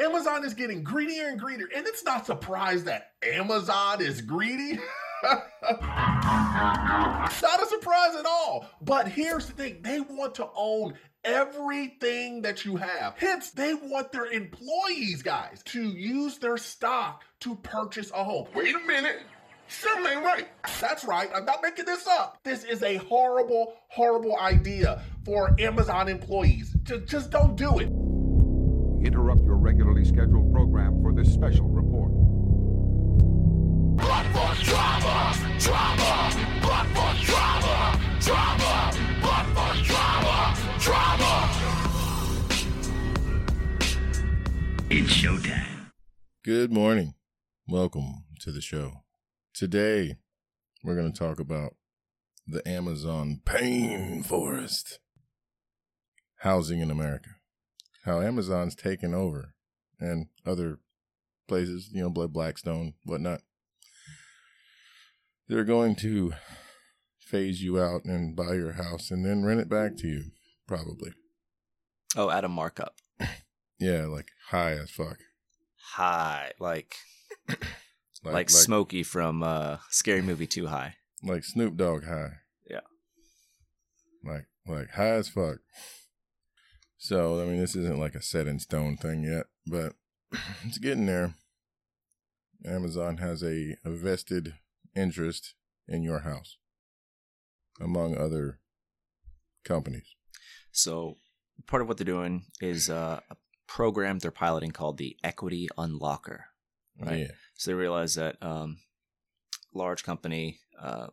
Amazon is getting greedier and greedier, and it's not surprised that Amazon is greedy. not a surprise at all. But here's the thing they want to own everything that you have. Hence, they want their employees, guys, to use their stock to purchase a home. Wait a minute. Something ain't right. That's right. I'm not making this up. This is a horrible, horrible idea for Amazon employees. Just, just don't do it. Interrupt your regularly scheduled program for this special report. drama, drama, drama, drama, drama, drama. It's showtime. Good morning. Welcome to the show. Today, we're going to talk about the Amazon pain forest. Housing in America. How Amazon's taken over and other places, you know, Blood Blackstone, whatnot. They're going to phase you out and buy your house and then rent it back to you, probably. Oh, at a markup. Yeah, like high as fuck. High, like like, Smokey from uh, Scary Movie Too High. like Snoop Dogg high. Yeah. Like like high as fuck. So I mean this isn't like a set in stone thing yet, but it's getting there. Amazon has a, a vested interest in your house. Among other companies. So part of what they're doing is uh, a program they're piloting called the Equity Unlocker. Right. Yeah. So they realized that um, large company, uh,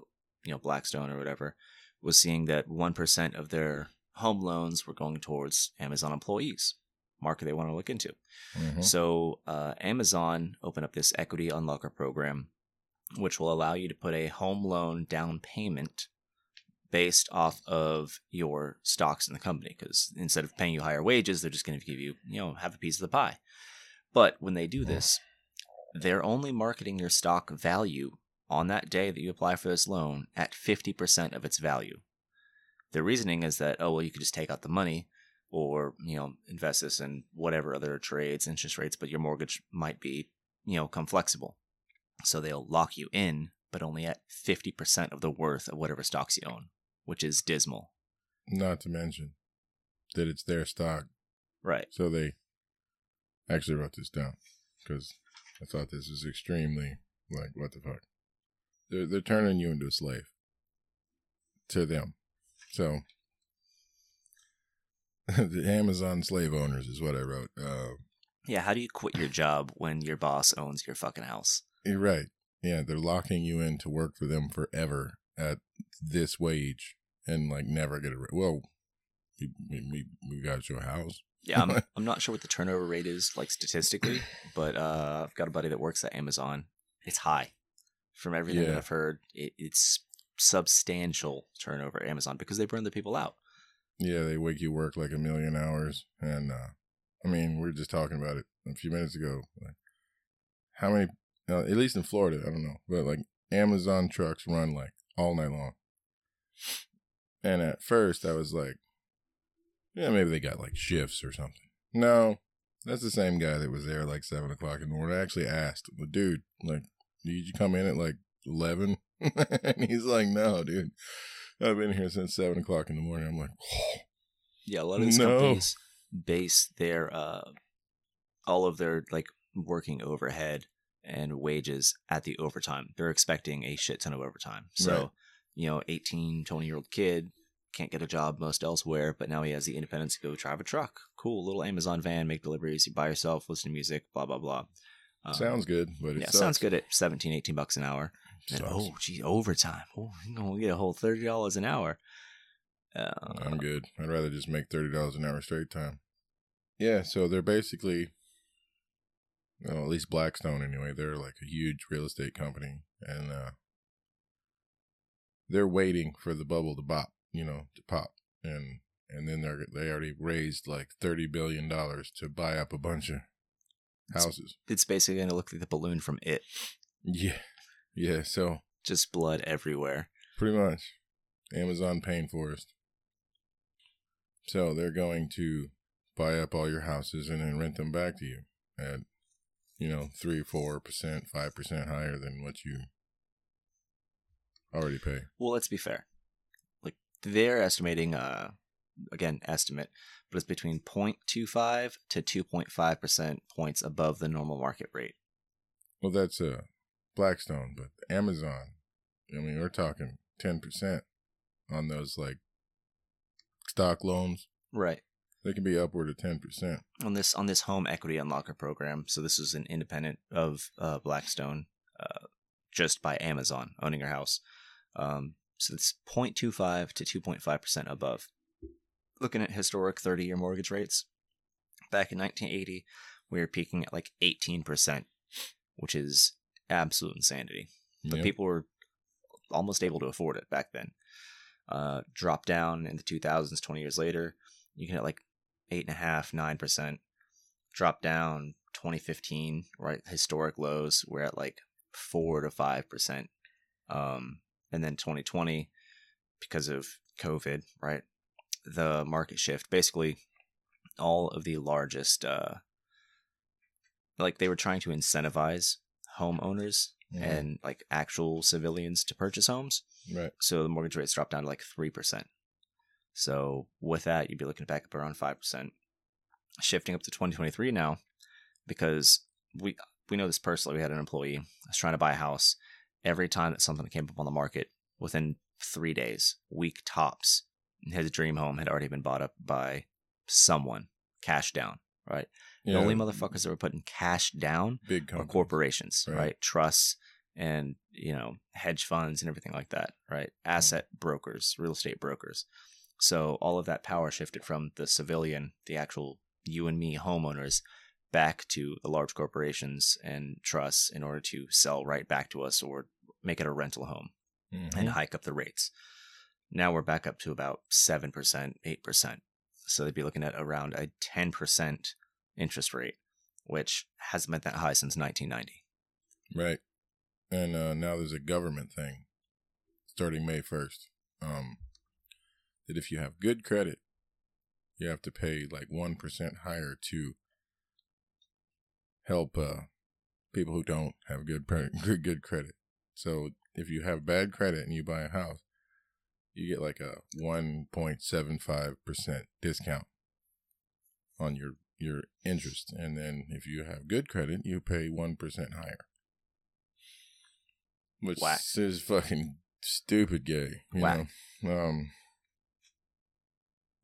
you know, Blackstone or whatever, was seeing that one percent of their home loans were going towards Amazon employees, market they want to look into. Mhm. So uh, Amazon opened up this Equity Unlocker program, which will allow you to put a home loan down payment based off of your stocks in the company. Because instead of paying you higher wages, they're just going to give you, you know, have a piece of the pie. But when they do this, they're only marketing your stock value on that day that you apply for this loan at 50% of its value. The reasoning is that, oh, well, you could just take out the money or, you know, invest this in whatever other trades, interest rates, but your mortgage might be, you know, come flexible. So they'll lock you in, but only at 50% of the worth of whatever stocks you own, which is dismal. Not to mention that it's their stock. Right. So they actually wrote this down because I thought this was extremely like what the fuck. They're they're turning you into a slave to them. So the Amazon slave owners is what I wrote. Uh, Yeah. How do you quit your job when your boss owns your fucking house? you're right. Yeah, they're locking you in to work for them forever at this wage and like never get a ra- well. We we we, got your house. Yeah, I'm, I'm not sure what the turnover rate is like statistically, but uh, I've got a buddy that works at Amazon. It's high. From everything that I've heard, it, it's substantial turnover at Amazon because they burn the people out. Yeah, they wake you work like a million hours, and uh, I mean, we were just talking about it a few minutes ago. Like, how many? Uh, at least in Florida, I don't know, but like Amazon trucks run like all night long. And at first, I was like, yeah, maybe they got like shifts or something. No, that's the same guy that was there like seven o'clock in the morning. I actually asked, the dude, like, did you come in at like eleven? and he's like, no, dude. I've been here since seven o'clock in the morning. I'm like, Yeah, a lot of these No. companies base their uh, all of their like working overhead and wages at the overtime. They're expecting a shit ton of overtime. So, Right. you know, 18, 20 year old kid can't get a job most elsewhere, but now he has the independence to go drive a truck. Cool, little Amazon van, make deliveries, you buy yourself, listen to music, blah blah blah. Um, sounds good, but it yeah, sucks. sounds good at 17, 18 bucks an hour. And, oh, gee, overtime. Oh, you're gonna get a whole thirty dollars an hour. Uh, I'm good. I'd rather just make thirty dollars an hour straight time. Yeah, so they're basically, well, at least Blackstone anyway. They're like a huge real estate company, and uh, they're waiting for the bubble to pop, you know, to pop, and and then they're they already raised like thirty billion dollars to buy up a bunch of houses. it's basically going to look like the balloon from it. Yeah, yeah. So Just blood everywhere. Pretty much. Amazon Pain Forest. So they're going to buy up all your houses and then rent them back to you. at, you know, three, four percent, five percent higher than what you already pay. Well, let's be fair. Like they're estimating, uh, again, estimate, but it's between 0.25 to 2.5 percent points above the normal market rate. Well, that's uh, Blackstone, but Amazon, I mean, we're talking ten percent on those like stock loans. Right. They can be upward of ten percent. On this on this home equity unlocker program, so this is an independent of uh, Blackstone, uh, just by Amazon owning your house. Um, so it's 0.25 to 2.5 percent above. Looking at historic 30 year mortgage rates, back in 1980, we were peaking at like 18 percent, which is absolute insanity. But Yep. people were almost able to afford it back then. Uh, drop down in the 2000s, 20 years later, you can hit like eight and a half, nine percent. Drop down 2015, right? Historic lows. We're at like four to five percent. Um, and then 2020, because of COVID, right? The market shift. Basically, all of the largest, uh, like they were trying to incentivize homeowners Mhm. and like actual civilians to purchase homes. right. So the mortgage rates dropped down to like three percent. So with that, you'd be looking back up around five percent. Shifting up to 2023 now, because we we know this personally. We had an employee was trying to buy a house. Every time that something came up on the market, within three days, week tops, his dream home had already been bought up by someone, cash down. Right. The only motherfuckers that were putting cash down big companies. corporations, Right. right. Trusts and you know hedge funds and everything like that, right? Asset brokers, real estate brokers. So all of that power shifted from the civilian, the actual you and me homeowners, back to the large corporations and trusts in order to sell right back to us or make it a rental home Mhm. and hike up the rates. Now we're back up to about 7%, 8%. So they'd be looking at around a 10% interest rate, which hasn't been that high since 1990. Right. And uh, now there's a government thing starting May 1st. Um, that if you have good credit, you have to pay like 1% higher to help uh, people who don't have good, pre- good, good credit. So if you have bad credit and you buy a house, you get like a 1.75% discount on your your interest. And then if you have good credit, you pay 1% higher which Whack. is fucking stupid gay. You Whack. know, um,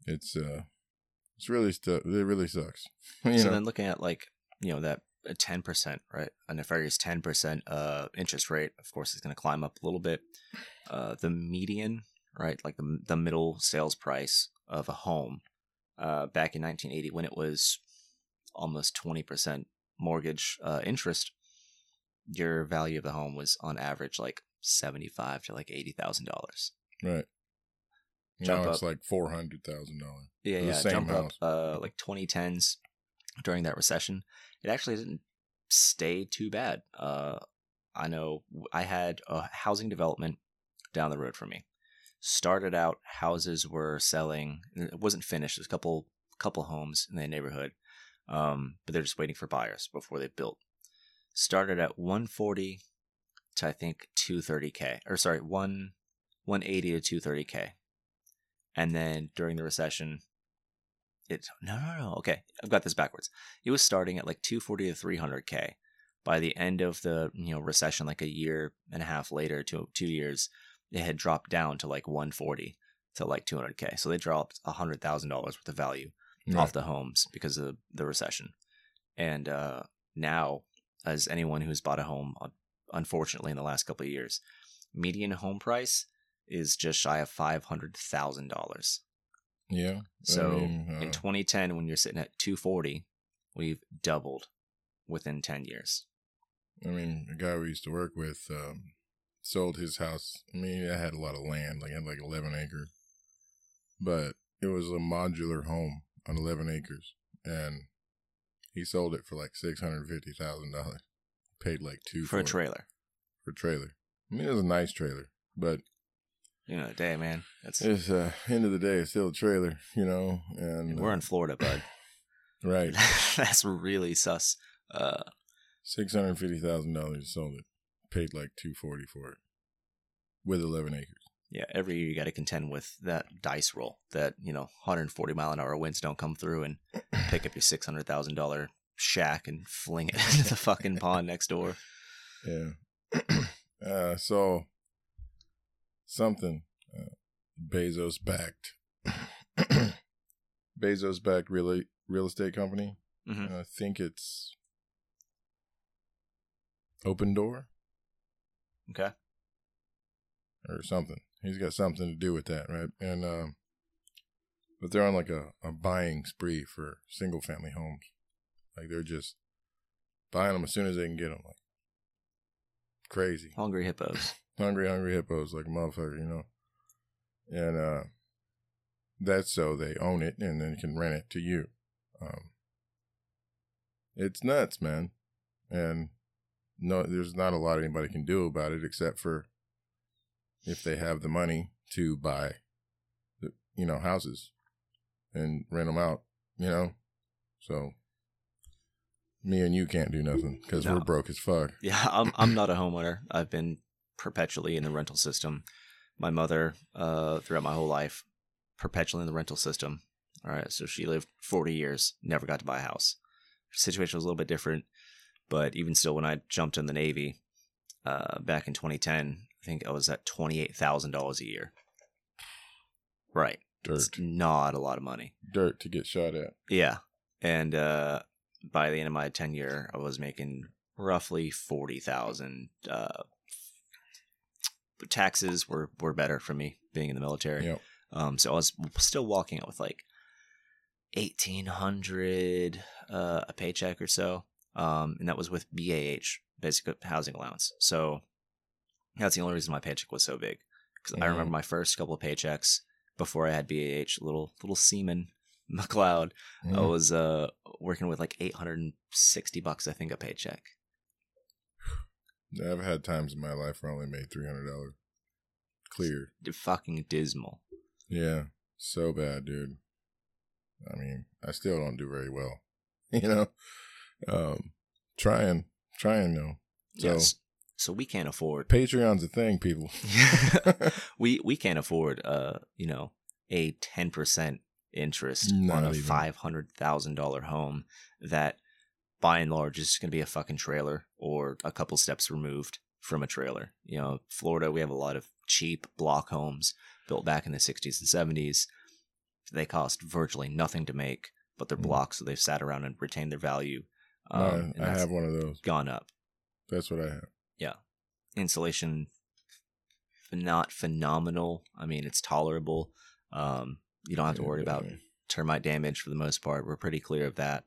it's uh, it's really stu- It really sucks. you so know, then looking at like, you know, that uh, 10%, right? A nefarious 10% uh, interest rate, of course, is going to climb up a little bit. Uh, the median, right? Like the, the middle sales price of a home uh, back in 1980 when it was almost 20% mortgage uh, interest, your value of the home was on average like 75 to like $80,000. right. jump now it's up. like four hundred thousand dollars. Yeah, For the yeah. same jump house. up uh, like 2010s during that recession. It actually didn't stay too bad. Uh, I know I had a housing development down the road from me. Started out, houses were selling. It wasn't finished. There's a couple couple homes in the neighborhood, um, but they're just waiting for buyers before they built. Started at 140 to I think 230k, or sorry, one 180 to 230k and then during the recession it no no no okay i've got this backwards it was starting at like 240 to 300k by the end of the you know recession like a year and a half later to two years it had dropped down to like 140 to like 200k so they dropped $100000 worth of value off the homes because of the recession and uh, now as anyone who's bought a home unfortunately in the last couple of years median home price is just shy of $500000 Yeah. so I mean, in uh, 2010, when you're sitting at 240, we've doubled within 10 years. I mean, a guy we used to work with um, sold his house. I mean, I had a lot of land, like I had like eleven acres, but it was a modular home on eleven acres, and he sold it for like six hundred fifty thousand dollars. Paid like two For a it. trailer. For a trailer. I mean, it was a nice trailer, but You know, day, man. That's it's uh, end of the day, it's still a trailer, you know. And we're uh, in Florida, bud. right. That's really sus Uh, Six hundred fifty thousand dollars sold it. Paid like two forty for it, with eleven acres. yeah, every year you got to contend with that dice roll that you know 140 mile an hour winds don't come through and pick up your six hundred thousand dollar shack and fling it into the fucking pond next door. Yeah. uh, so something uh, Bezos backed. Bezos backed real real estate company. Mhm. I think it's Opendoor Okay. or something. He's got something to do with that, right? And um, but they're on like a, a buying spree for single family homes. Like they're just buying them as soon as they can get them. Like crazy. Hungry hippos. hungry, hungry hippos like a motherfucker, you know. And uh that's so they own it and then can rent it to you. Um It's nuts, man. And no there's not a lot anybody can do about it except for if they have the money to buy you know, houses and rent them out, you know. So me and you can't do nothing because No. we're broke as fuck. Yeah, I'm I'm not a homeowner. I've been perpetually in the rental system. My mother, uh, throughout my whole life, perpetually in the rental system. All right, so she lived 40 years, never got to buy a house. Her situation was a little bit different, but even still, when I jumped in the Navy uh, back in 2010, I think I was at $28,000 a year. Right, Dirt. it's not a lot of money. Dirt to get shot at. Yeah. And uh by the end of my tenure, I was making roughly 40,000 uh taxes were were better for me being in the military. Yep. Um so I was still walking out with like 1800 uh a paycheck or so. Um and that was with BAH, basic housing allowance. So that's the only reason my paycheck was so big cuz I Mhm. remember my first couple of paychecks before I had BAH, little little seaman McLeod. I Mm. was uh working with like 860 bucks I think a paycheck. I've had times in my life where I only made three hundred dollars cleared. Fucking dismal. Yeah, so bad, dude. I mean, I still don't do very well. You know, um, trying, trying though. So yes. So we can't afford Patreon's a thing, people. we we can't afford uh you know a 10% interest Not on a $500,000 home that by and large is going to be a fucking trailer or a couple steps removed from a trailer. You know, Florida we have a lot of cheap block homes built back in the 60s and 70s. They cost virtually nothing to make, but they're Mm. blocks so they've sat around and retained their value. Um, I, I have one of those. gone up. That's what I have. Yeah, insulation not phenomenal i mean it's tolerable um you don't have to Yeah, worry about definitely. termite damage for the most part we're pretty clear of that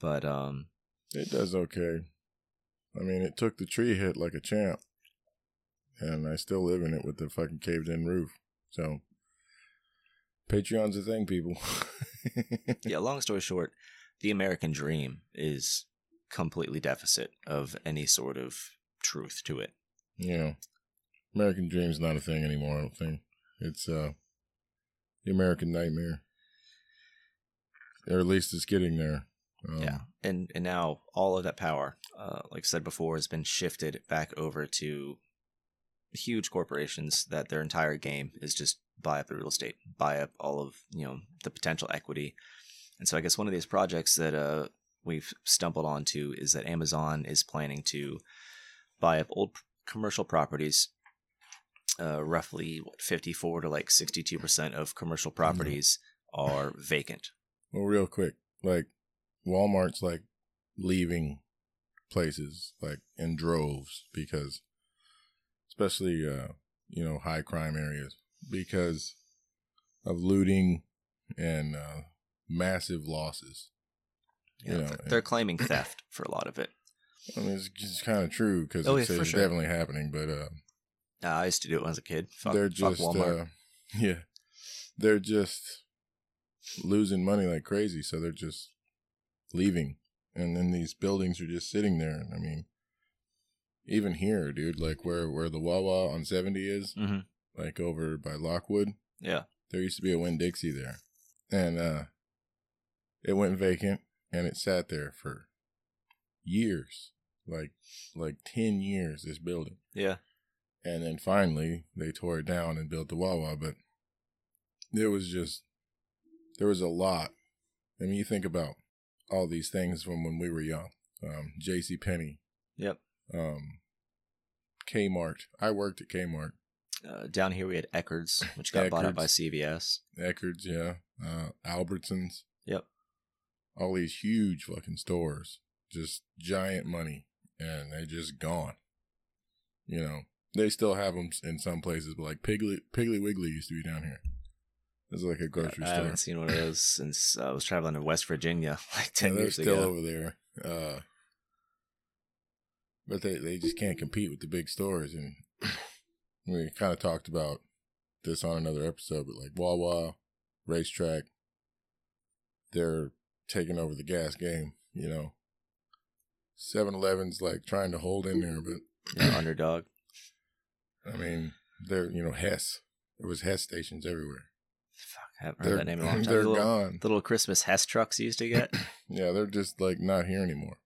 but um It does okay. I mean, it took the tree hit like a champ, and I still live in it with the fucking caved in roof. So, Patreon's a thing, people. yeah long story short the american dream is completely deficit of any sort of truth to it Yeah. American Dream's not a thing anymore. I don't think it's uh the American Nightmare, or at least it's getting there. Um, yeah and and now all of that power uh like i said before has been shifted back over to huge corporations that their entire game is just buy up the real estate buy up all of you know the potential equity and so i guess one of these projects that uh we've stumbled onto is that amazon is planning to buy up old commercial properties uh roughly what 54 to like 62% of commercial properties are vacant Well, real quick, like Walmart's like leaving places like in droves because, especially uh you know high crime areas because of looting and uh massive losses. Yeah, You know, th- they're claiming theft for a lot of it. I mean, it's, it's kind of true because Oh, it's, yeah, it's sure. definitely happening, but uh, Uh, I used to do it when I was a kid. Fuck, they're just uh, yeah, they're just losing money like crazy, so they're just leaving, and then these buildings are just sitting there. I mean, even here, dude, like where where the Wawa on seventy is, Mhm. like over by Lockwood, Yeah. there used to be a Winn Dixie there, and uh, it went vacant, and it sat there for years, like like ten years. This building, Yeah. and then finally they tore it down and built the Wawa. But there was just there was a lot. I mean, you think about all these things from when we were young. Um, J.C. Penney, Yep. um, Kmart. I worked at Kmart. Uh, down here we had Eckerd's, which got bought out by CVS. Eckerd's, yeah, uh, Albertsons. All these huge fucking stores, just giant money, and they just gone. You know, they still have them in some places, but like Piggly, Piggly Wiggly used to be down here. It's like a grocery I store. I haven't seen one of those since I was traveling in West Virginia like Yeah, ten they're years still ago. over there. Uh, but they, they just can't compete with the big stores. And we kind of talked about this on another episode, but like Wawa, RaceTrac, they're taking over the gas game, you know. 7 Eleven's like trying to hold in there, but Yeah, underdog. I mean, they're, you know, Hess. There was Hess stations everywhere. Fuck, I haven't They're, heard that name in a long time. they're the little, gone. the little Christmas Hess trucks used to get. Yeah, they're just like not here anymore.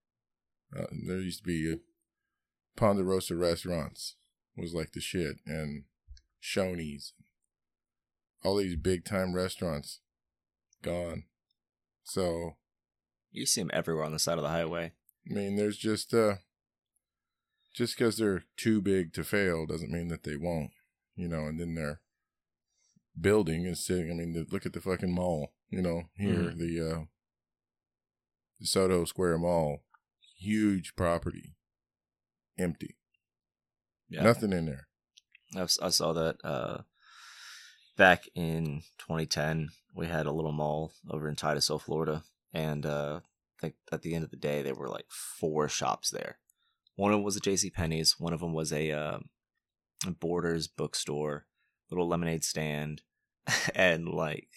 Uh, there used to be uh, Ponderosa restaurants was like the shit, and Shoney's, all these big time restaurants, gone. So you see them everywhere on the side of the highway. I mean, there's just uh, just because they're too big to fail doesn't mean that they won't, you know. And then their building is sitting. I mean, look at the fucking mall, you know. Here, Mhm. the uh, DeSoto Square Mall, huge property, empty, Yeah. nothing in there. I saw that uh, back in 2010. We had a little mall over in Titusville, Florida, and uh, I think at the end of the day, there were like four shops there. One of them was a J.C. Penney's. One of them was a, uh, Borders bookstore, little lemonade stand, and like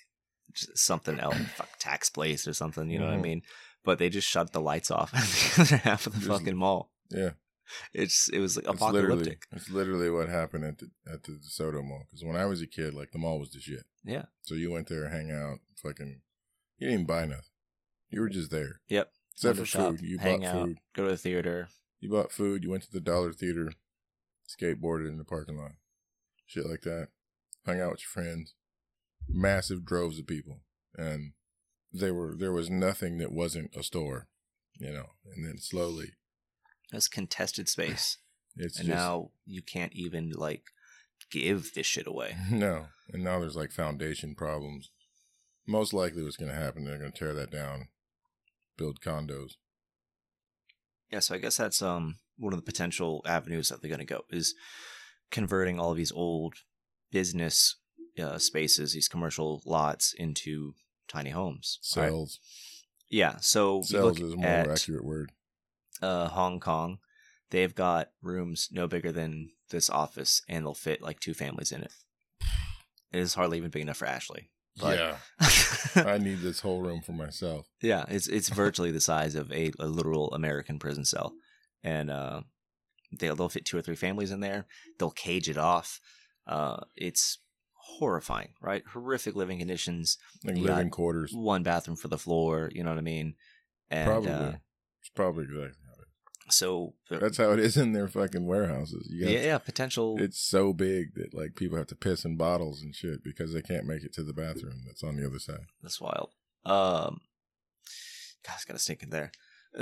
something else, fuck tax place or something. You know what I Mhm. mean? But they just shut the lights off at the other half of the Just- fucking mall. Yeah, It's it was like it's literally apocalyptic. it's literally what happened at the at the DeSoto Mall. Because when I was a kid, like the mall was the shit. Yeah. So you went there, hang out, fucking. You didn't even buy nothing. You were just there. Yep. Except for shop, food. You bought out, food. go to the theater. You bought food. You went to the Dollar Theater, skateboarded in the parking lot, shit like that. Hung out with your friends. Massive droves of people, and they were there was nothing that wasn't a store, you know. And then slowly, That's contested space, it's and just now you can't even like give this shit away. no. And now there's like foundation problems. Most likely, what's going to happen? They're going to tear that down, build condos. Yeah, so I guess that's um one of the potential avenues that they're going to go is converting all of these old business uh, spaces, these commercial lots, into tiny homes. right? Yeah. So Cells is a more at accurate word. Uh, Hong Kong. They've got rooms no bigger than this office, and they'll fit like two families in it. It is hardly even big enough for Ashley. But yeah, I need this whole room for myself. yeah, it's it's virtually the size of a, a literal American prison cell, and uh, they'll they'll fit two or three families in there. They'll cage it off. Uh, it's horrifying, right? Horrific living conditions. Like You living quarters. One bathroom for the floor. You know what I mean? And Probably. uh, it's probably exactly how it is. So That's how it is in their fucking warehouses. You yeah, yeah, potential. It's so big that like people have to piss in bottles and shit because they can't make it to the bathroom that's on the other side. That's wild. Um, God, it's gotta stink in there.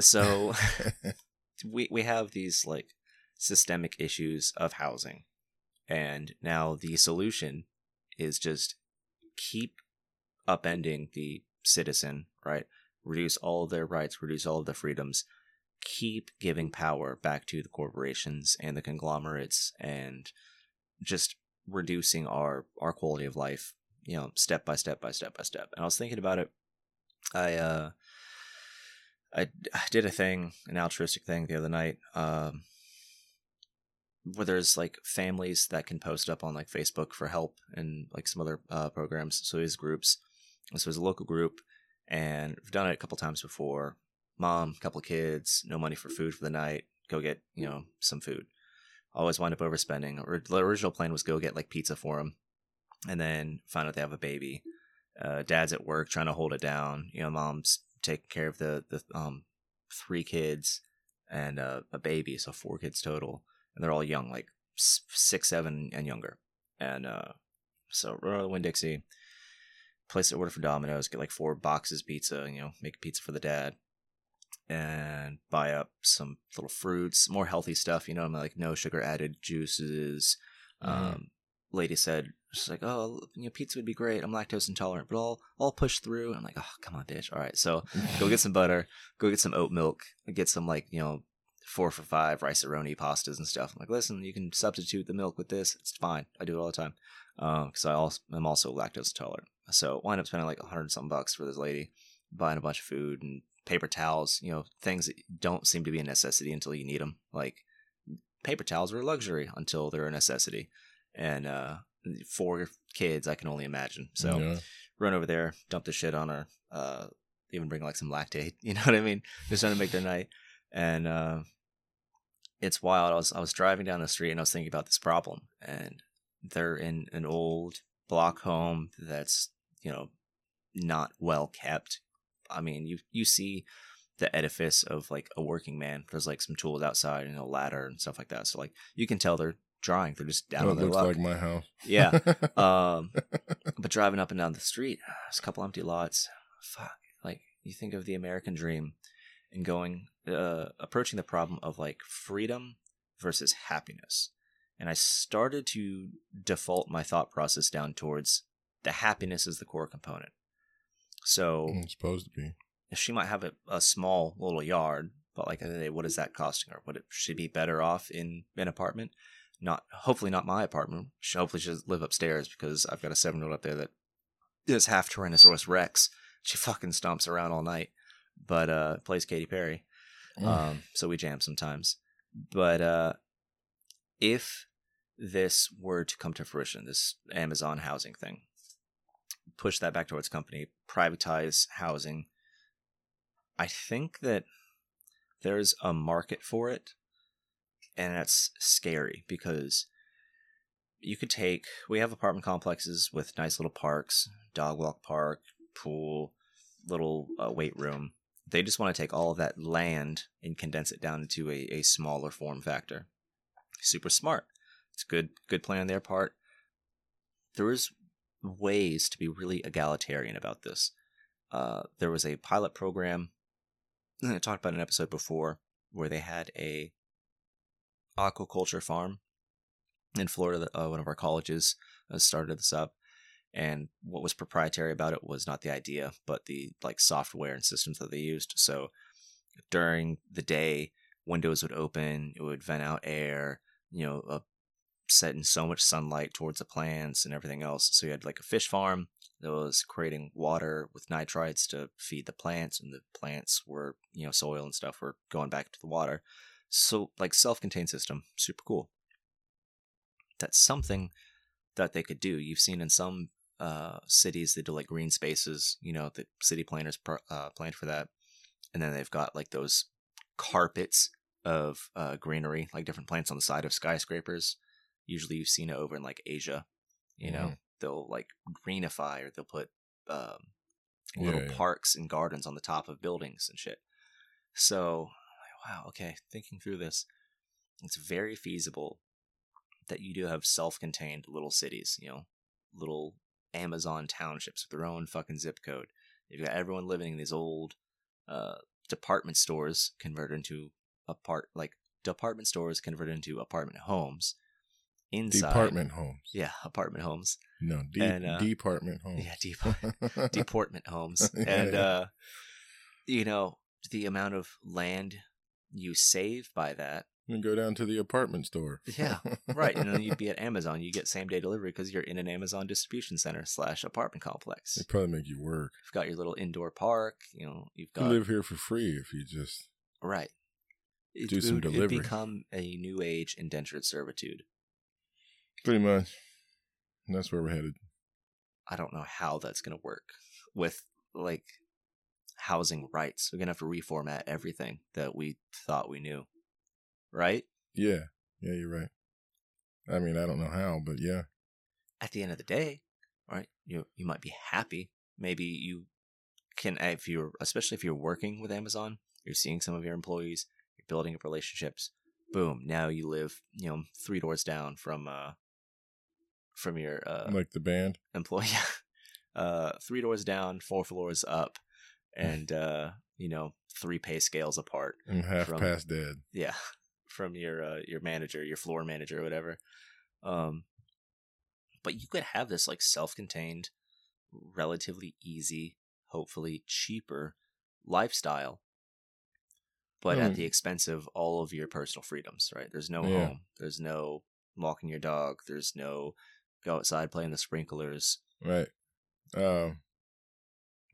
So we we have these like systemic issues of housing, and now the solution is just keep upending the citizen, right? Reduce all their rights, reduce all of their freedoms, keep giving power back to the corporations and the conglomerates, and just reducing our our quality of life you know step by step by step by step. And i was thinking about it. I uh i, I did a thing an altruistic thing the other night um where there's like families that can post up on like facebook for help and like some other uh programs. So these groups this was a local group and we've done it a couple times before mom couple kids no money for food for the night go get you know some food always wind up overspending or the original plan was go get like pizza for them and then find out they have a baby. Uh, dad's at work trying to hold it down. You know, mom's taking care of the the um three kids, and uh, a baby, so four kids total, and they're all young, like six, seven, and younger. And uh, so to Winn Dixie, place an order for Domino's, get like four boxes pizza, you know, make pizza for the dad, and buy up some little fruits, more healthy stuff, you know, I'm like no sugar added juices. Mhm. Um, lady said, she's like, oh, you know, pizza would be great. I'm lactose intolerant, but I'll I'll push through. I'm like, oh, come on, bitch. All right, so go get some butter, go get some oat milk, get some like you know four for five Rice-A-Roni pastas and stuff. I'm like, listen, you can substitute the milk with this. It's fine. I do it all the time because I also I'm also lactose intolerant. So wind up spending like a hundred something bucks for this lady, buying a bunch of food and paper towels. You know, things that don't seem to be a necessity until you need them. Like paper towels are a luxury until they're a necessity. And uh, for kids, I can only imagine. So Yeah. run over there, dump the shit on her, uh, even bring like some Lactaid. You know what I mean? Just trying to make their night. And uh, it's wild. I was I was driving down the street and I was thinking about this problem. And they're in an old block home that's you know not well kept. I mean, you you see the edifice of like a working man. There's like some tools outside and a ladder and stuff like that. So like you can tell they're drawing. They're just down Oh, on it their looks luck. like my house. Yeah. um, but driving up and down the street, there's a couple empty lots. Fuck. Like you think of the American dream and going, uh, approaching the problem of like freedom versus happiness. And I started to default my thought process down towards the happiness is the core component. So it's supposed to be. she might have a, a small little yard, but like, what is that costing her? Would it she be better off in an apartment? Not hopefully not my apartment. She hopefully she live upstairs because I've got a seven year old up there that is half Tyrannosaurus Rex. She fucking stomps around all night, but uh plays Katy Perry. Um, so we jam sometimes. But uh, if this were to come to fruition, this Amazon housing thing, push that back towards company, privatize housing, I think that there's a market for it, and that's scary because you could take. We have apartment complexes with nice little parks, dog walk park, pool, little uh, weight room. They just want to take all of that land and condense it down into a, a smaller form factor. Super smart. It's good good plan on their part. There is ways to be really egalitarian about this. Uh, there was a pilot program I talked about an episode before where they had a aquaculture farm in Florida. Uh, one of our colleges uh, started this up, and what was proprietary about it was not the idea, but the like software and systems that they used. So during the day, windows would open, it would vent out air, you know, setting so much sunlight towards the plants and everything else. So you had like a fish farm that was creating water with nitrites to feed the plants, and the plants were, you know, soil and stuff were going back to the water. So like self-contained system, super cool. That's something that they could do. You've seen in some uh, cities they do like green spaces. You know, the city planners pr- uh, planned for that, and then they've got like those carpets of uh, greenery, like different plants on the side of skyscrapers. Usually, you've seen it over in like Asia. You know, Mhm. they'll like greenify or they'll put um, little Yeah, yeah. parks and gardens on the top of buildings and shit. So, wow, okay, thinking through this, it's very feasible that you do have self-contained little cities, you know, little Amazon townships with their own fucking zip code. You've got everyone living in these old uh, department stores converted into apart like department stores converted into apartment homes. Inside, Department homes. yeah, apartment homes. No, de- And, uh, department homes. Yeah, dep- deportment homes Yeah, and uh you know the amount of land you save by that You go down to the apartment store. Yeah, right and then you'd be at amazon you get same day delivery because you're in an amazon distribution center slash apartment complex They probably make you work. you've got your little indoor park you know you've got. You live here for free if you just. right it, Do some it would- it'd delivery. become a new age indentured servitude Pretty much. And that's where we're headed. i don't know how that's going to work with like housing rights we're going to have to reformat everything that we thought we knew right Yeah. Yeah, you're right. I mean, I don't know how, but yeah. at the end of the day, right? You you might be happy. Maybe you can if you're especially if you're working with Amazon, you're seeing some of your employees, you're building up relationships. Boom! Now you live, you know, three doors down from uh from your uh like the band. employee. uh, three doors down, four floors up, and uh, you know, three pay scales apart. and half From- past dead. Yeah, from your uh, your manager, your floor manager, or whatever. Um, but you could have this like self-contained, relatively easy, hopefully cheaper lifestyle, but Hmm. at the expense of all of your personal freedoms. Right? There's no Yeah. home. There's no walking your dog. There's no go outside playing the sprinklers. Right. Um,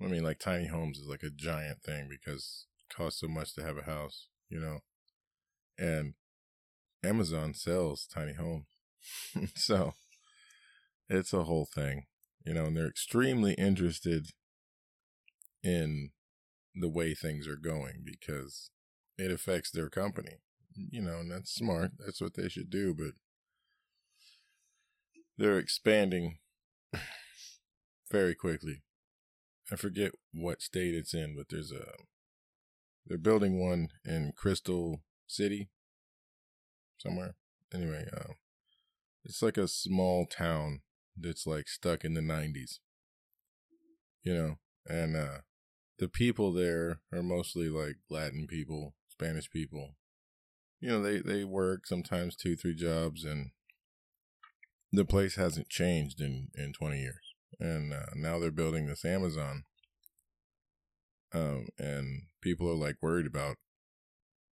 I mean, like tiny homes is like a giant thing because it costs so much to have a house, you know. And Amazon sells tiny homes, so it's a whole thing, you know. And they're extremely interested in the way things are going because it affects their company, you know. And that's smart. That's what they should do, but they're expanding very quickly. I forget what state it's in, but there's a they're building one in Crystal City somewhere. Anyway, uh, it's like a small town that's like stuck in the 90s. You know, and uh the people there are mostly like Latin people, Spanish people. You know, they they work sometimes two, three jobs and the place hasn't changed in in 20 years. And uh, now they're building this amazon um and people are like worried about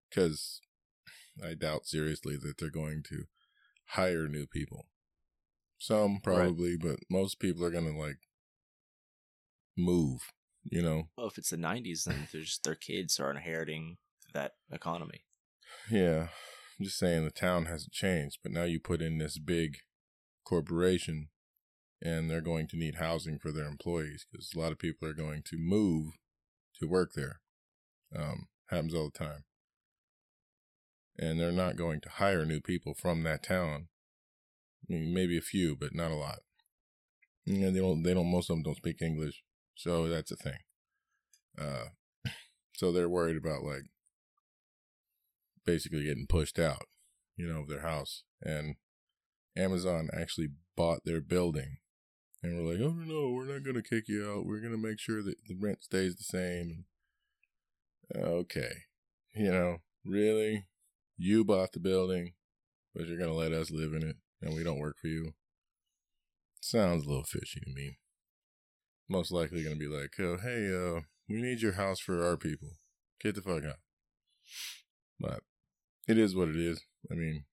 because i doubt seriously that they're going to hire new people. Some probably but most people are gonna like move you know? Well, if it's the '90s, then there's their kids are inheriting that economy. Yeah, I'm just saying the town hasn't changed, but now you put in this big corporation, and they're going to need housing for their employees because a lot of people are going to move to work there. Um, happens all the time, and they're not going to hire new people from that town. I mean, maybe a few, but not a lot. And they don't. They don't. Most of them don't speak English, so that's a thing. Uh, so they're worried about like basically getting pushed out, you know, of their house. And Amazon actually bought their building. And we're like, oh no, we're not gonna kick you out. We're gonna make sure that the rent stays the same. Okay. You know, really? You bought the building, but you're gonna let us live in it and we don't work for you. Sounds a little fishy to me. Most likely gonna be like, oh, hey, uh, we need your house for our people. Get the fuck out. But it is what it is. I mean,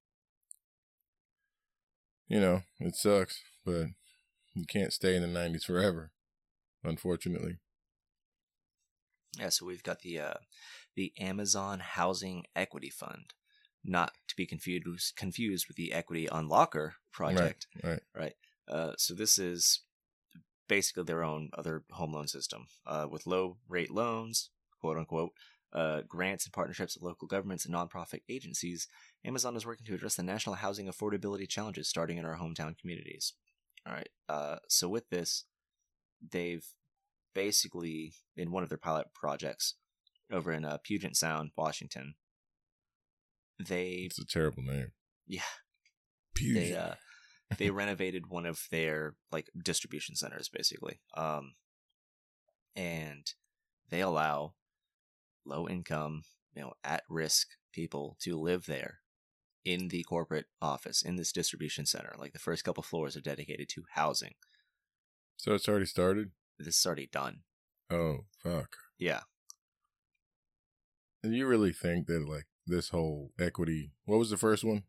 you know, it sucks, but you can't stay in the 90s forever, unfortunately. Yeah, so we've got the uh, the Amazon Housing Equity Fund, not to be confused confused with the Equity Unlocker project. Right. Right. Uh, so this is basically their own other home loan system uh, with low rate loans, quote unquote, uh, grants and partnerships with local governments and nonprofit agencies. Amazon is working to address the national housing affordability challenges starting in our hometown communities. All right. Uh, so with this, they've basically in one of their pilot projects over in uh, Puget Sound, Washington. They It's a terrible name. yeah Puget. they uh they renovated one of their like distribution centers basically um and they allow low income you know at risk people to live there in the corporate office in this distribution center like the first couple floors are dedicated to housing so it's already started? this is already done Oh, fuck. yeah Do you really think that, like, this whole equity, what was the first one?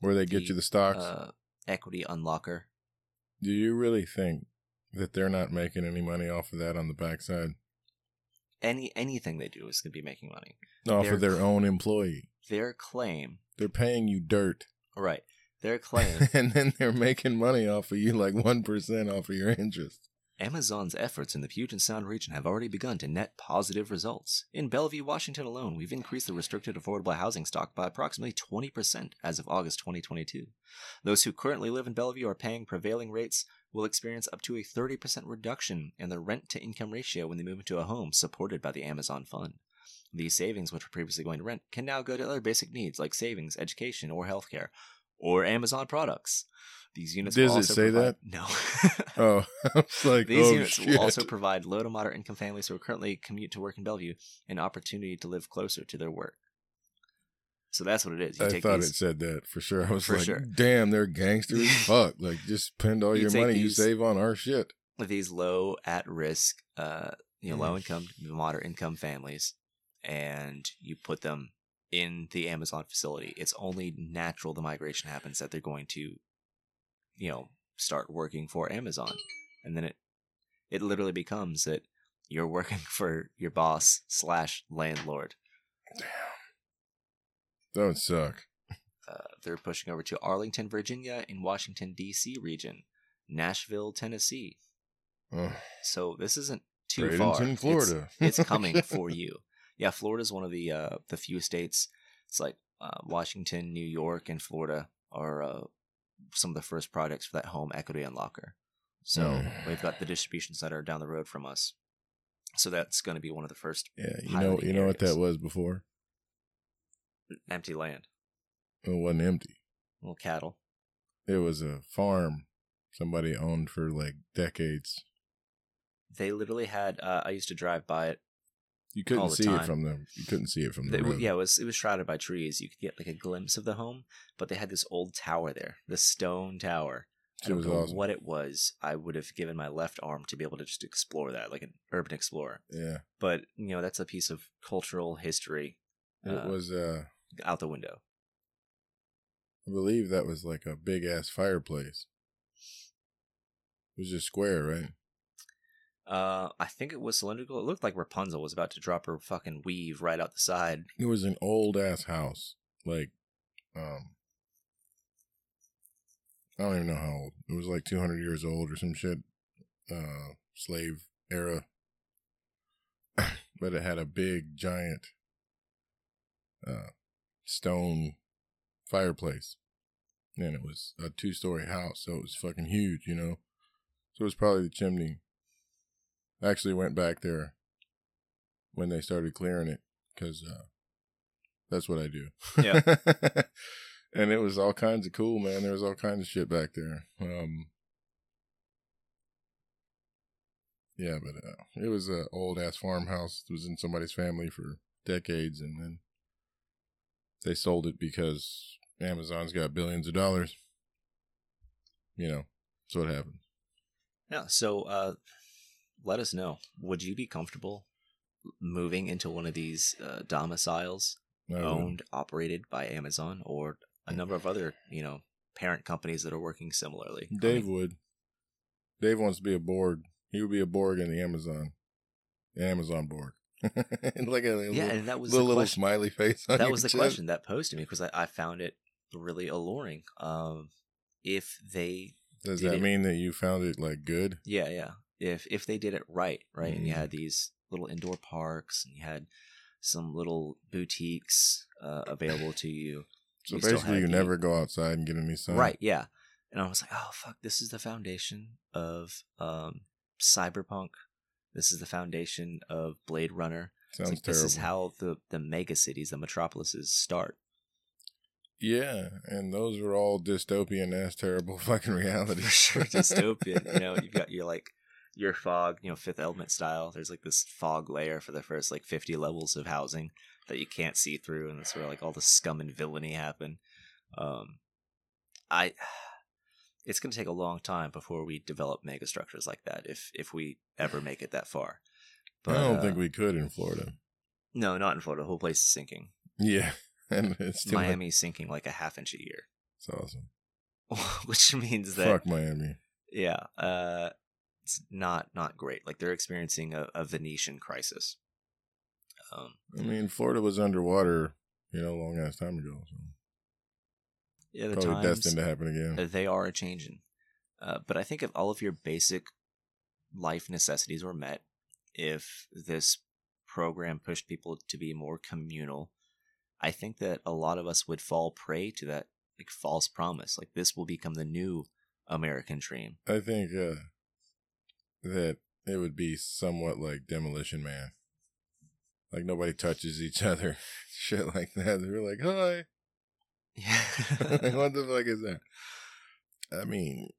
Where they get The, you the stocks? uh equity unlocker Do you really think that they're not making any money off of that on the backside? Any anything they do is going to be making money Off They're of their cl- own employee. their claim They're paying you dirt. right their claim and then they're making money off of you like 1% off of your interest. Amazon's efforts in the Puget Sound region have already begun to net positive results. In Bellevue, Washington alone, we've increased the restricted affordable housing stock by approximately 20% as of August 2022. Those who currently live in Bellevue are paying prevailing rates will experience up to a 30% reduction in their rent to income ratio when they move into a home supported by the Amazon Fund. These savings, which were previously going to rent, can now go to other basic needs like savings, education, or healthcare, or Amazon products. These units Does it say provide- that? No. Oh, I was like, These oh, units shit. will also provide low to moderate income families who are currently commute to work in Bellevue an opportunity to live closer to their work. So that's what it is. You I thought these, it said that for sure. I was like, sure. damn, they're gangsters fuck. Like, just spend all You your money you save on our shit. these low at risk, uh, you know, Mm. low income, moderate income families, and you put them in the Amazon facility. It's only natural the migration happens that they're going to, you know, start working for Amazon, and then it it literally becomes that you're working for your boss slash landlord. Damn. That would suck. Uh, they're pushing over to Arlington, Virginia, in Washington D.C. region, Nashville, Tennessee. Oh, So this isn't too far. Bradenton, It's- Florida. It's, coming for you. Yeah, Florida is one of the uh, the few states. It's like uh, Washington, New York, and Florida are uh, some of the first projects for that home equity unlocker. So Mm. we've got the distribution center down the road from us. So that's going to be one of the first yeah, you know, you know what that was before? empty land, It wasn't empty. little cattle. It was a farm somebody owned for like decades. They literally had. Uh, I used to drive by it You couldn't see time. it from the. You couldn't see it from the They- road. yeah, it was it was shrouded by trees. You could get like a glimpse of the home, but they had this old tower there, the stone tower. I don't know awesome. what it was. I would have given my left arm to be able to just explore that, like an urban explorer. Yeah, But you know, that's a piece of cultural history it Uh, was. uh out the window. I believe that was like a big ass fireplace. It was just square, right? Uh, I think it was cylindrical. It looked like Rapunzel was about to drop her fucking weave right out the side. It was an old ass house. Like, um, I don't even know how old. It was like 200 years old or some shit. Uh, slave era. but it had a big, giant, uh, stone fireplace. And it was a two story house, so it was fucking huge, you know? So it was probably the chimney. I actually went back there when they started clearing it because uh, that's what I do. Yeah. and it was all kinds of cool, man. There was all kinds of shit back there. Um, yeah, but uh, it was an old ass farmhouse. It was in somebody's family for decades, and then they sold it because Amazon's got billions of dollars. You know, that's what happened. Yeah. So, uh, let us know. Would you be comfortable moving into one of these uh, domiciles I owned, operated by Amazon or a number of other, you know, parent companies that are working similarly. I Dave mean, would. Dave wants to be a Borg. He would be a Borg in the Amazon, the Amazon Borg. like a yeah, little, and that was little, the little smiley face. On That was the chest. question that posed to me because I, I found it really alluring. Um, if they, Does that it- mean that you found it like good? yeah, yeah, if if they did it right, right, and you Mm. had these little indoor parks and you had some little boutiques uh, available to you, So You basically, you never go outside and get any sun. Right, yeah. And I was like, oh fuck, this is the foundation of um cyberpunk. This is the foundation of Blade Runner. Sounds like, terrible. This is how the the mega cities, the metropolises start. Yeah, and those are all dystopian ass terrible fucking reality. For sure, dystopian. you know, you've got your like your fog, you know, Fifth Element style. There's like this fog layer for the first like 50 levels of housing that you can't see through, and that's where like all the scum and villainy happen. Um, I, it's going to take a long time before we develop mega structures like that, if if we ever make it that far. I don't uh, think we could in Florida. No, not in Florida. The whole place is sinking. Yeah, and it's. Miami's sinking like a half inch a year, It's awesome. which means that Fuck Miami. yeah uh it's not not great. Like they're experiencing a, a venetian crisis. Um I mean, Florida was underwater, you know, a long ass time ago. So. Yeah the probably times destined to happen again. they are a changing. Uh, but i think if all of your basic life necessities were met if this program pushed people to be more communal i think that a lot of us would fall prey to that like false promise. Like this will become the new american dream. I think uh, that it would be somewhat like Demolition Man. Like nobody touches each other, shit like that. They're like, "Hi." Yeah. what the fuck is that? I mean,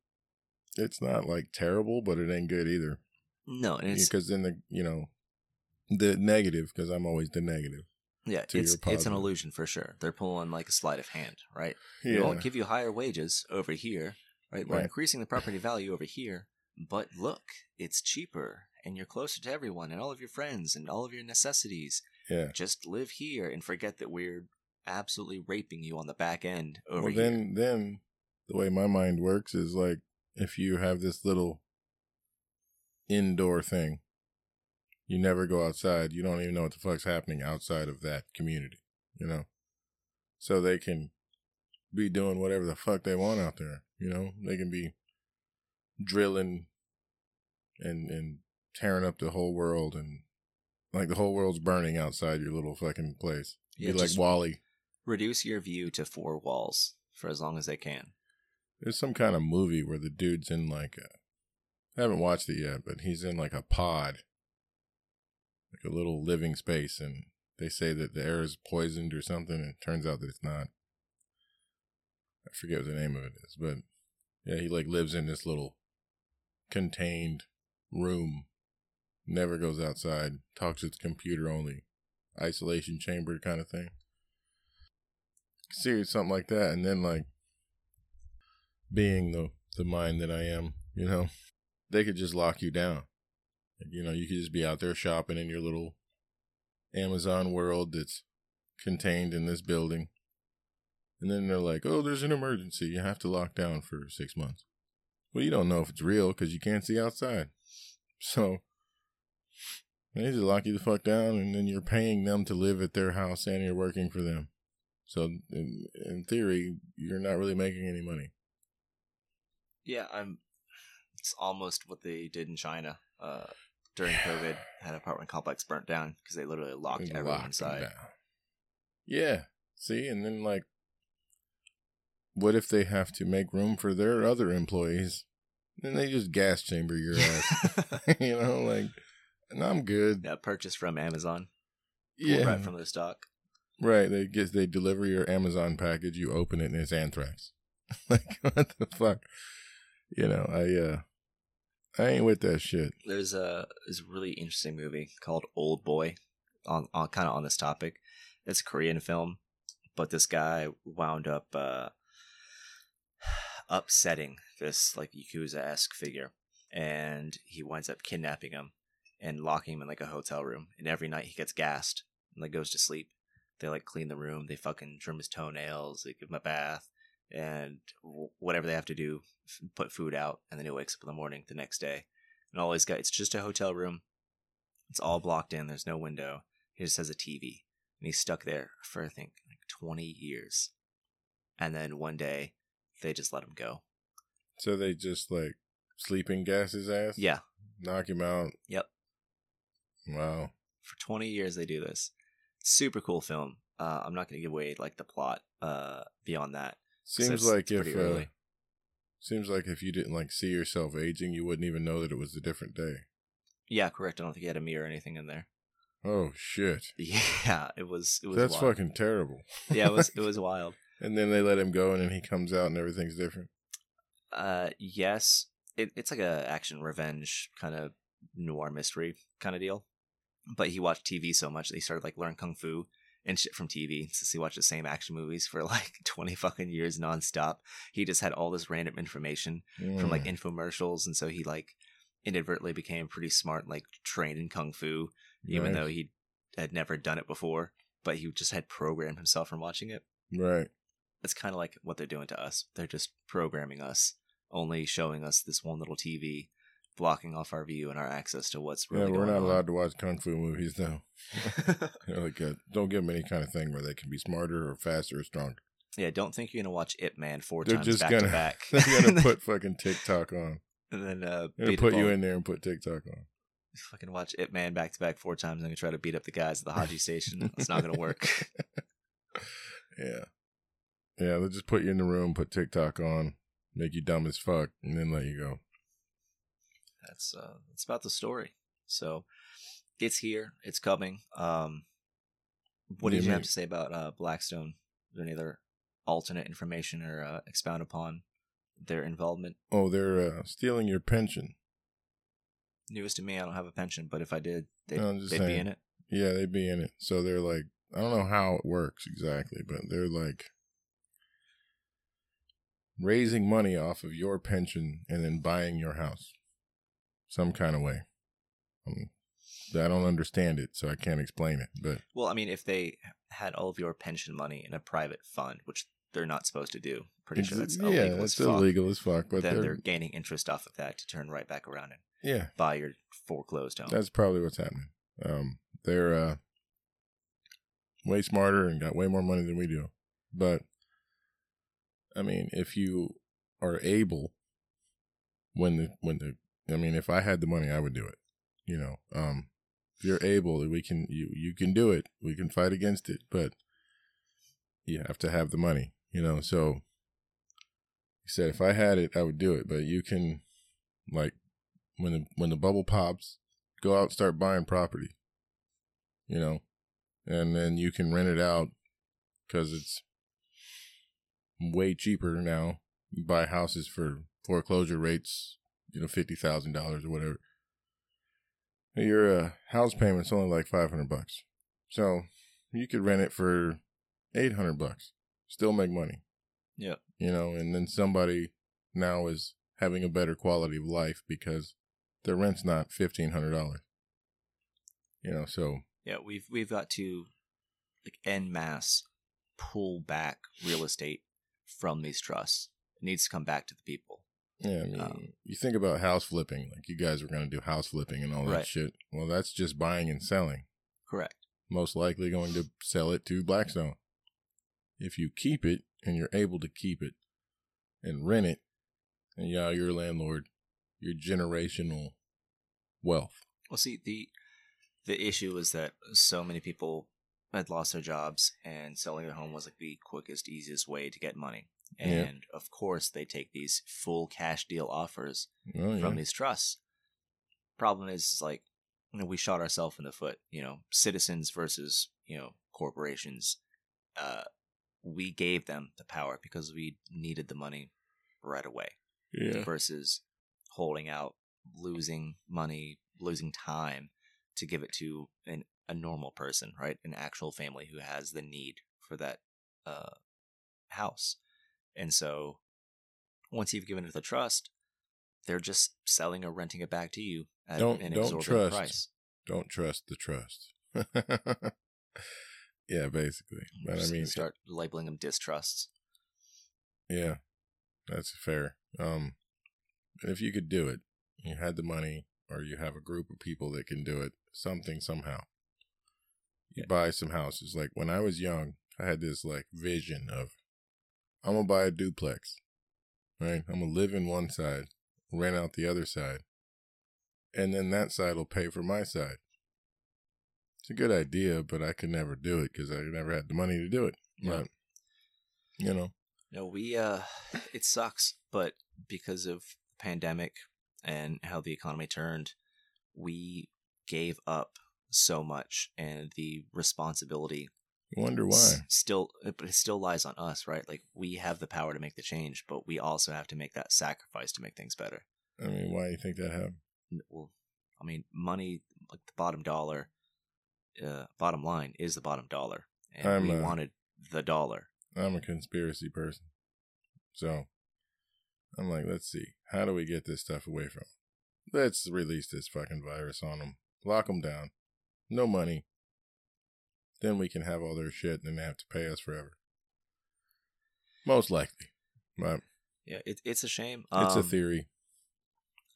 it's not like terrible, but it ain't good either. no, Because then the you know the negative, because I'm always the negative. yeah, it's it's an illusion for sure. They're pulling like a sleight of hand, right? We won't give you higher wages over here, right? We're Right. increasing the property value over here, but look, it's cheaper and you're closer to everyone and all of your friends and all of your necessities. yeah. Just live here and forget that we're absolutely raping you on the back end over Well, here. then, then the way my mind works is like if you have this little indoor thing, you never go outside. You don't even know what the fuck's happening outside of that community, you know? So they can be doing whatever the fuck they want out there, you know? They can be drilling and, and tearing up the whole world and like the whole world's burning outside your little fucking place. Yeah, be like WALL-E. Reduce your view to four walls for as long as they can. There's some kind of movie where the dude's in like a, I haven't watched it yet, but he's in like a pod, like a little living space, and they say that the air is poisoned or something, and it turns out that it's not. I forget what the name of it is, but yeah, he like lives in this little contained room, never goes outside, talks to the computer only, isolation chamber kind of thing. Serious something like that, and then like being the the mind that I am, you know, they could just lock you down. You know, you could just be out there shopping in your little Amazon world that's contained in this building. And then they're like, "Oh, there's an emergency. You have to lock down for 6 months." Well, you don't know if it's real cuz you can't see outside. So they just lock you the fuck down and then you're paying them to live at their house and you're working for them. So in, in theory, you're not really making any money. Yeah, I'm. It's almost what they did in China uh, during COVID. Had an apartment complex burnt down because they literally locked and everyone lock them inside. Yeah. See, and then like, what if they have to make room for their other employees? Then they just gas chamber your ass. you know, like, and I'm good. yeah, purchased from Amazon. Yeah, right from the stock. right. They get they deliver your Amazon package. You open it and it's anthrax. like, what the fuck? You know, I uh, I ain't with that shit. There's a there's a really interesting movie called Oldboy, on, on kind of on this topic. It's a Korean film, but this guy wound up uh, upsetting this like yakuza esque figure, and he winds up kidnapping him and locking him in like a hotel room. And every night he gets gassed and like goes to sleep. They like clean the room. They fucking trim his toenails. They give him a bath and whatever they have to do, put food out, and then he wakes up in the morning the next day and all he's got it's just a hotel room it's all blocked in there's no window he just has a tv and he's stuck there for i think like 20 years and then one day they just let him go So they just like sleeping gas his ass. yeah knock him out. Yep. Wow. for 20 years they do this super cool film uh, i'm not going to give away like the plot uh, beyond that. Seems like if uh, seems like if you didn't like see yourself aging, you wouldn't even know that it was a different day. yeah correct i don't think he had a mirror or anything in there Oh shit. yeah it was it was That's wild. fucking terrible. yeah it was it was wild And then they let him go, and then he comes out, and everything's different. Uh, yes, it, it's like a action revenge kind of noir mystery kind of deal. But he watched TV so much that he started like learn kung fu and shit from TV since he watched the same action movies for like twenty fucking years nonstop. He just had all this random information from like Mm. infomercials, and so he like inadvertently became pretty smart, and like trained in kung fu, even though he had never done it before. But he just had programmed himself from watching it right. It's kind of like what they're doing to us. They're just programming us, only showing us this one little TV, blocking off our view and our access to what's really. Yeah, we're not on. allowed to watch kung fu movies though. You know, like, uh, don't give them any kind of thing where they can be smarter or faster or stronger. yeah, don't think you're gonna watch Ip Man 4 They're times just back gonna to back, they're gonna put fucking TikTok on. and then uh, They're gonna beat put you in there and put TikTok on. Fucking watch Ip Man back to back four times. I'm gonna try to beat up the guys at the Haji station. It's not gonna work. Yeah. Yeah, they'll just put you in the room, put TikTok on, make you dumb as fuck, and then let you go. That's uh, that's about the story. So it's here. It's coming. Um, what do did you you have to say about uh, Blackstone? Is there any other alternate information or uh, expound upon their involvement? Oh, they're uh, stealing your pension. Newest to me. I don't have a pension, but if I did, they'd, No, they'd be in it. Yeah, they'd be in it. So they're like, I don't know how it works exactly, but they're like raising money off of your pension and then buying your house some kind of way. Um, I don't understand it, so I can't explain it. But Well, I mean, if they had all of your pension money in a private fund, which they're not supposed to do, pretty sure that's yeah, illegal it's as fuck. illegal as fuck. But then they're, they're gaining interest off of that to turn right back around and yeah, buy your foreclosed home. That's probably what's happening. Um, they're uh, way smarter and got way more money than we do. But I mean, if you are able, when the when the, I mean, if I had the money, I would do it. You know, um, if you're able, we can you you can do it. We can fight against it, but you have to have the money. You know, so he said if I had it, I would do it. But you can, like, when the when the bubble pops, go out start buying property. You know, and then you can rent it out because it's way cheaper now. You buy houses for foreclosure rates, you know, fifty thousand dollars or whatever. Your uh, house payment's only like five hundred bucks, so you could rent it for eight hundred bucks, still make money. Yeah. you know, and then somebody now is having a better quality of life because their rent's not fifteen hundred dollars. You know, so Yeah, we've we've got to like en masse pull back real estate from these trusts. It needs to come back to the people. yeah, I mean, Um, you think about house flipping, like you guys were going to do house flipping and all that Right. shit. Well, that's just buying and selling. Correct. Most likely going to sell it to Blackstone. If you keep it and you're able to keep it and rent it, and yeah, you're a landlord, your generational wealth. Well, see the the issue is that so many people had lost their jobs, and selling their home was like the quickest, easiest way to get money. Yeah. And of course, they take these full cash deal offers Oh, yeah. from these trusts. Problem is, is like you know, we shot ourselves in the foot. You know, citizens versus you know corporations. Uh, we gave them the power because we needed the money right away yeah. versus holding out, losing money, losing time to give it to an, a normal person, right? An actual family who has the need for that uh, house. And so once you've given it the trust, they're just selling or renting it back to you at Don't- an don't exorbitant trust. price. Don't trust the trust. yeah, basically. But I mean, start labeling them distrusts. Yeah, that's fair. Um, if you could do it, you had the money, or you have a group of people that can do it, something somehow. You buy some houses. Like when I was young, I had this like vision of, I'm gonna buy a duplex, right? I'm gonna live in one side, rent out the other side, and then that side will pay for my side. It's a good idea, but I could never do it because I never had the money to do it. Yeah. But you know, No, we uh it sucks, but because of the pandemic and how the economy turned, we gave up so much and the responsibility you wonder why. s- still but it still lies on us, right? Like we have the power to make the change, but we also have to make that sacrifice to make things better. I mean, why do you think that happened? Well, I mean, money like the bottom dollar uh bottom line is the bottom dollar. And I'm, we uh, wanted the dollar. I'm a conspiracy person. So I'm like, let's see. How do we get this stuff away from 'em? Let's release this fucking virus on them. Lock them down. No money. Then we can have all their shit and then they have to pay us forever. Most likely. But Yeah, it, it's a shame. it's a Um, theory.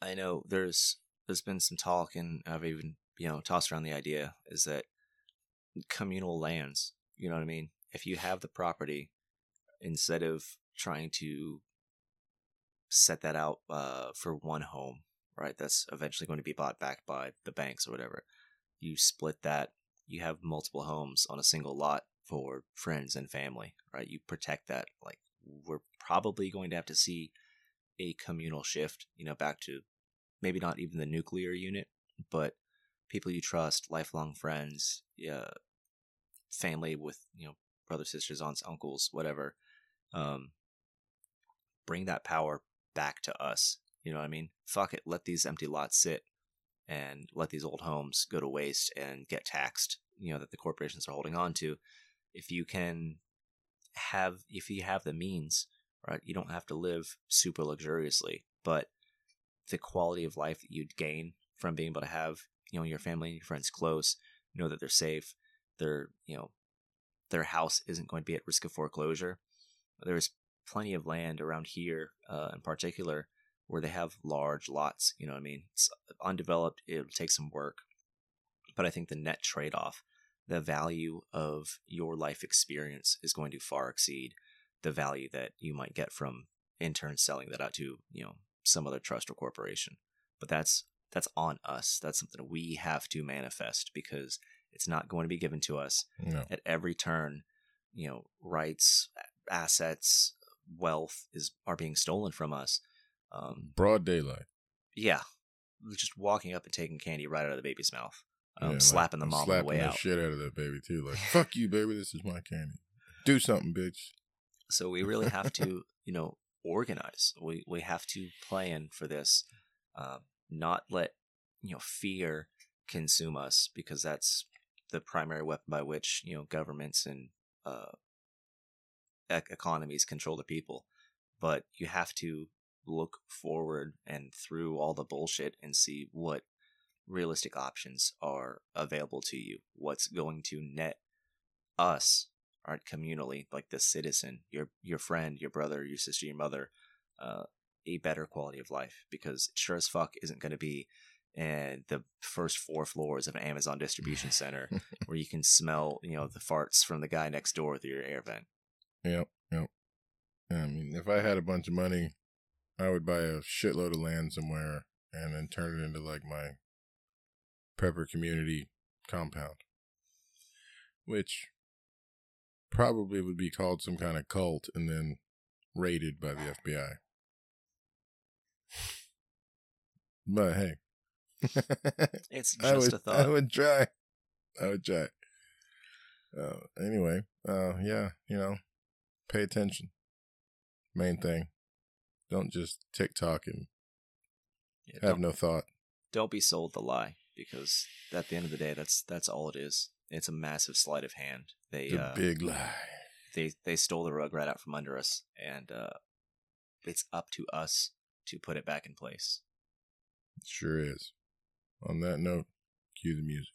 I know there's there's been some talk, and I've even you know tossed around the idea is that communal lands. You know what I mean? If you have the property, instead of trying to set that out uh, for one home, right? That's eventually going to be bought back by the banks or whatever. You split that. You have multiple homes on a single lot for friends and family, right? You protect that. Like we're probably going to have to see a communal shift, you know, back to maybe not even the nuclear unit, but people you trust, lifelong friends, yeah, family with you know brothers, sisters, aunts, uncles, whatever. Um, bring that power back to us. You know what I mean? Fuck it. Let these empty lots sit and let these old homes go to waste and get taxed. You know that the corporations are holding on to. If you can have, if you have the means, right, you don't have to live super luxuriously, but the quality of life that you'd gain from being able to have, you know, your family and your friends close, know that they're safe, they're, you know, their house isn't going to be at risk of foreclosure. There's plenty of land around here, uh, in particular, where they have large lots. You know what I mean? It's undeveloped. It'll take some work, but I think the net trade-off, the value of your life experience, is going to far exceed the value that you might get from in turn selling that out to you know some other trust or corporation. But that's that's on us. That's something we have to manifest because it's not going to be given to us No. at every turn. You know, rights, assets, wealth is are being stolen from us. Um, Broad daylight. yeah, just walking up and taking candy right out of the baby's mouth, um, Yeah, like, slapping the I'm mom slapping the way the out. shit out of that baby too. Like, fuck you, baby. This is my candy. Do something, bitch. So we really have to, you know, organize. We we have to plan for this, uh, not let you know fear consume us because that's the primary weapon by which you know governments and uh, ec- economies control the people. But you have to look forward and through all the bullshit and see what realistic options are available to you. What's going to net us right communally like the citizen your your friend your brother your sister your mother uh, a better quality of life because it sure as fuck isn't going to be in the first four floors of an amazon distribution center where you can smell you know the farts from the guy next door through your air vent Yep, yep. I mean, if I had a bunch of money, I would buy a shitload of land somewhere and then turn it into like my prepper community compound, which probably would be called some kind of cult and then raided by the FBI. But hey, it's I just would, a thought I would try. I would try. Uh, anyway, uh, yeah, you know, pay attention. Main thing. Don't just TikTok and Yeah, have no thought. don't be sold the lie because at the end of the day that's that's all it is it's a massive sleight of hand they The uh, big lie. they they stole the rug right out from under us and uh it's up to us to put it back in place It sure is. On that note, cue the music.